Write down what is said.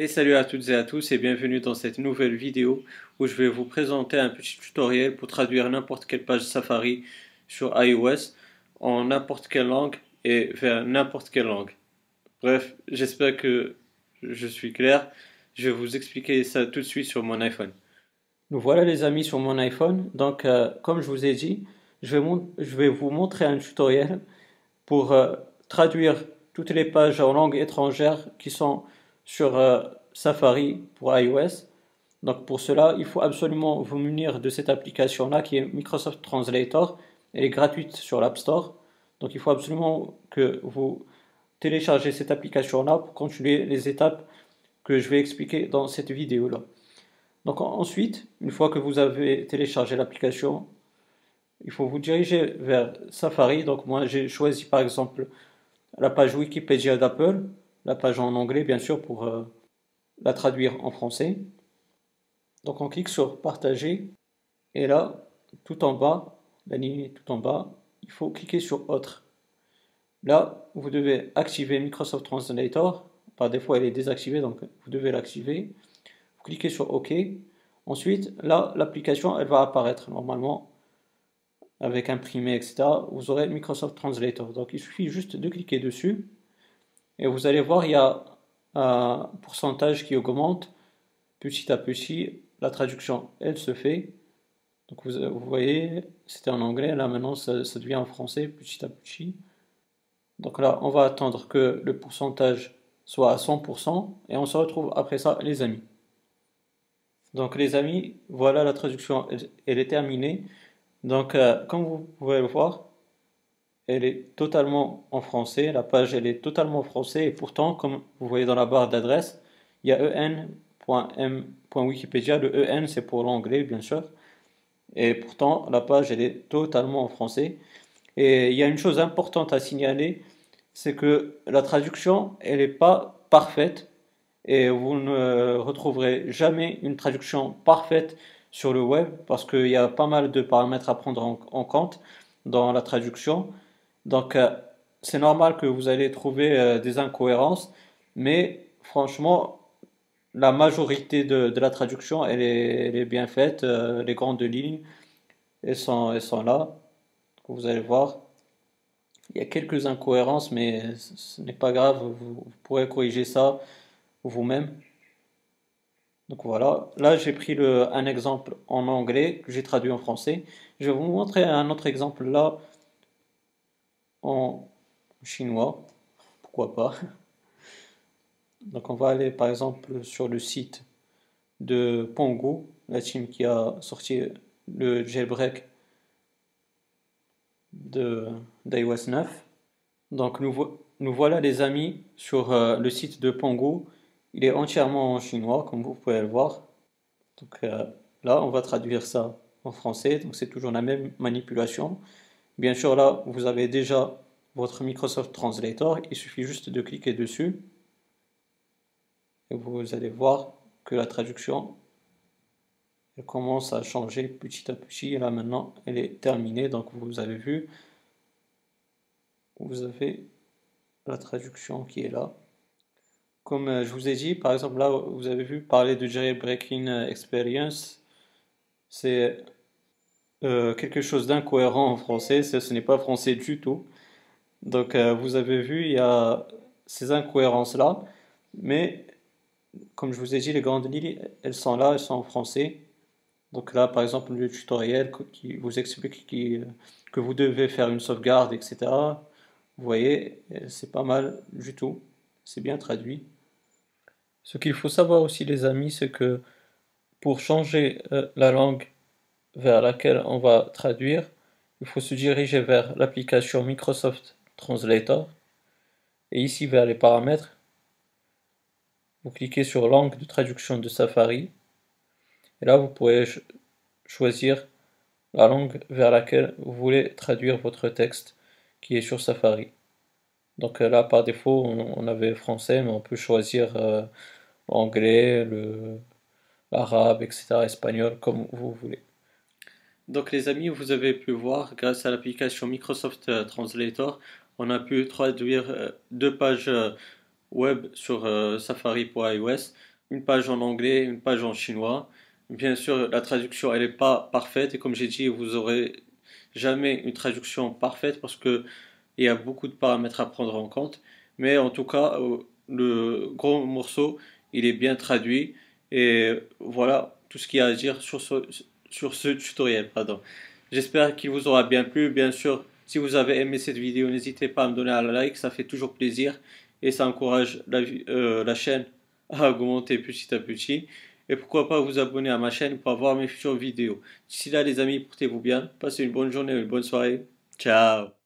Et salut à toutes et à tous et bienvenue dans cette nouvelle vidéo où je vais vous présenter un petit tutoriel pour traduire n'importe quelle page Safari sur iOS en n'importe quelle langue et vers n'importe quelle langue. Bref, j'espère que je suis clair. Je vais vous expliquer ça tout de suite sur mon iPhone. Nous voilà les amis sur mon iPhone. Donc euh, comme je vous ai dit, je vais, je vais, vous montrer un tutoriel pour euh, traduire toutes les pages en langue étrangère qui sont sur euh, Safari pour iOS. Donc pour cela, il faut absolument vous munir de cette application-là qui est Microsoft Translator. Elle est gratuite sur l'App Store. Donc il faut absolument que vous téléchargez cette application-là pour continuer les étapes que je vais expliquer dans cette vidéo-là. Donc ensuite, une fois que vous avez téléchargé l'application, il faut vous diriger vers Safari. Donc moi j'ai choisi par exemple la page Wikipédia d'Apple la page en anglais, bien sûr, pour euh, la traduire en français. Donc on clique sur partager et là, tout en bas, la ligne tout en bas, il faut cliquer sur autre. Là, vous devez activer Microsoft Translator. Par défaut, elle est désactivée, donc vous devez l'activer. Vous cliquez sur OK. Ensuite, là, l'application, elle va apparaître normalement avec imprimé, etc. Vous aurez Microsoft Translator. Donc, il suffit juste de cliquer dessus. Et vous allez voir, il y a un pourcentage qui augmente petit à petit. La traduction, elle se fait. Donc vous, voyez, c'était en anglais, là maintenant ça, devient en français petit à petit. Donc là, on va attendre que le pourcentage soit à 100% et on se retrouve après ça, les amis. Donc les amis, voilà la traduction, elle, est terminée. Donc euh, comme vous pouvez le voir, elle est totalement en français, la page elle est totalement en français et pourtant comme vous voyez dans la barre d'adresse, il y a en.m.wikipedia, le en c'est pour l'anglais bien sûr, et pourtant la page elle est totalement en français. Et il y a une chose importante à signaler, c'est que la traduction elle n'est pas parfaite et vous ne retrouverez jamais une traduction parfaite sur le web parce qu'il y a pas mal de paramètres à prendre en compte dans la traduction. Donc, euh, c'est normal que vous allez trouver euh, des incohérences, mais franchement, la majorité de, la traduction, elle est, bien faite. Euh, les grandes lignes, elles sont, elles sont là. Vous allez voir. Il y a quelques incohérences, mais ce n'est pas grave. Vous, pourrez corriger ça vous-même. Donc voilà, là j'ai pris le, un exemple en anglais que j'ai traduit en français. Je vais vous montrer un autre exemple là en chinois, pourquoi pas. Donc on va aller par exemple sur le site de Pongo, la team qui a sorti le jailbreak d'iOS 9. Donc nous, nous, voilà les amis sur euh, le site de Pongo. Il est entièrement en chinois comme vous pouvez le voir. Donc euh, là on va traduire ça en français. Donc c'est toujours la même manipulation. Bien sûr, là, vous avez déjà votre Microsoft Translator. Il suffit juste de cliquer dessus. Et vous allez voir que la traduction elle commence à changer petit à petit. Et là, maintenant, elle est terminée. Donc, vous avez vu, vous avez la traduction qui est là. Comme euh, je vous ai dit, par exemple, là, vous avez vu parler de jailbreaking experience. C'est euh, quelque chose d'incohérent en français, ce, n'est pas français du tout. Donc euh, vous avez vu, il y a ces incohérences-là, mais comme je vous ai dit, les grandes lignes, elles sont là, elles sont en français. Donc là, par exemple, le tutoriel qui vous explique que vous devez faire une sauvegarde, etc. Vous voyez, c'est pas mal du tout. C'est bien traduit. Ce qu'il faut savoir aussi, les amis, c'est que pour changer euh, la langue vers laquelle on va traduire, il faut se diriger vers l'application Microsoft Translator et ici vers les paramètres, vous cliquez sur langue de traduction de Safari et là vous pourrez choisir la langue vers laquelle vous voulez traduire votre texte qui est sur Safari. Donc là par défaut on avait français mais on peut choisir euh, l'anglais, l'arabe, etc., espagnol comme vous voulez. Donc les amis, vous avez pu voir, grâce à l'application Microsoft euh, Translator, on a pu traduire euh, deux pages euh, web sur Safari pour iOS, une page en anglais, une page en chinois. Bien sûr, la traduction, elle n'est pas parfaite et comme j'ai dit, vous aurez jamais une traduction parfaite parce que il y a beaucoup de paramètres à prendre en compte. Mais en tout cas, le gros morceau, il est bien traduit et voilà tout ce qu'il y a à dire sur ce, sur ce tutoriel. Pardon. J'espère qu'il vous aura bien plu. Bien sûr, si vous avez aimé cette vidéo, n'hésitez pas à me donner un like, ça fait toujours plaisir et ça encourage la, euh, la chaîne à augmenter petit à petit. Et pourquoi pas vous abonner à ma chaîne pour avoir mes futures vidéos. D'ici là les amis, portez-vous bien, passez une bonne journée, une bonne soirée. Ciao